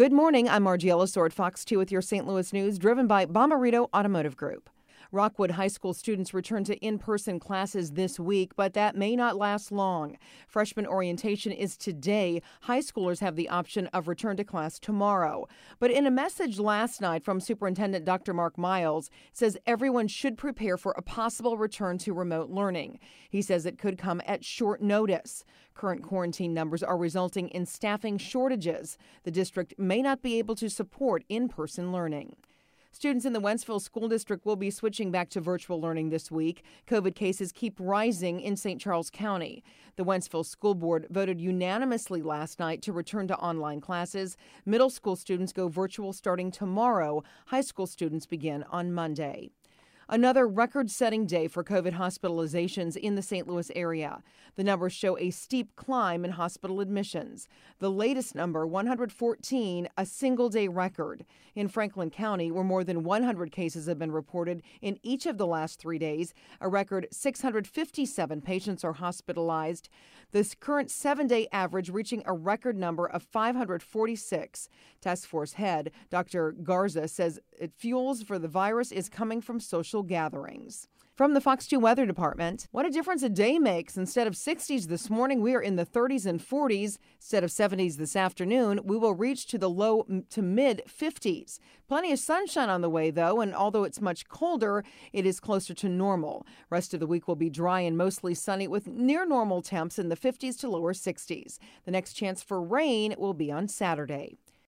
Good morning. I'm Margie Ellisor, Fox 2 with your St. Louis news, driven by Bommarito Automotive Group. Rockwood High School students return to in person classes this week, but that may not last long. Freshman orientation is today. High schoolers have the option of return to class tomorrow. But in a message last night from Superintendent Dr. Mark Miles, says everyone should prepare for a possible return to remote learning. He says it could come at short notice. Current quarantine numbers are resulting in staffing shortages. The district may not be able to support in person learning. Students in the Wentzville School District will be switching back to virtual learning this week. COVID cases keep rising in St. Charles County. The Wentzville School Board voted unanimously last night to return to online classes. Middle school students go virtual starting tomorrow. High school students begin on Monday. Another record setting day for COVID hospitalizations in the St. Louis area. The numbers show a steep climb in hospital admissions. The latest number, 114, a single day record. In Franklin County, where more than 100 cases have been reported in each of the last three days, a record 657 patients are hospitalized. This current seven day average reaching a record number of 546. Task Force head Dr. Garza says it fuels for the virus is coming from social social gatherings. From the Fox 2 Weather Department, what a difference a day makes. Instead of 60s this morning, we are in the 30s and 40s. Instead of 70s this afternoon, we will reach to the low to mid 50s. Plenty of sunshine on the way, though, and although it's much colder, it is closer to normal. Rest of the week will be dry and mostly sunny with near normal temps in the 50s to lower 60s. The next chance for rain will be on Saturday.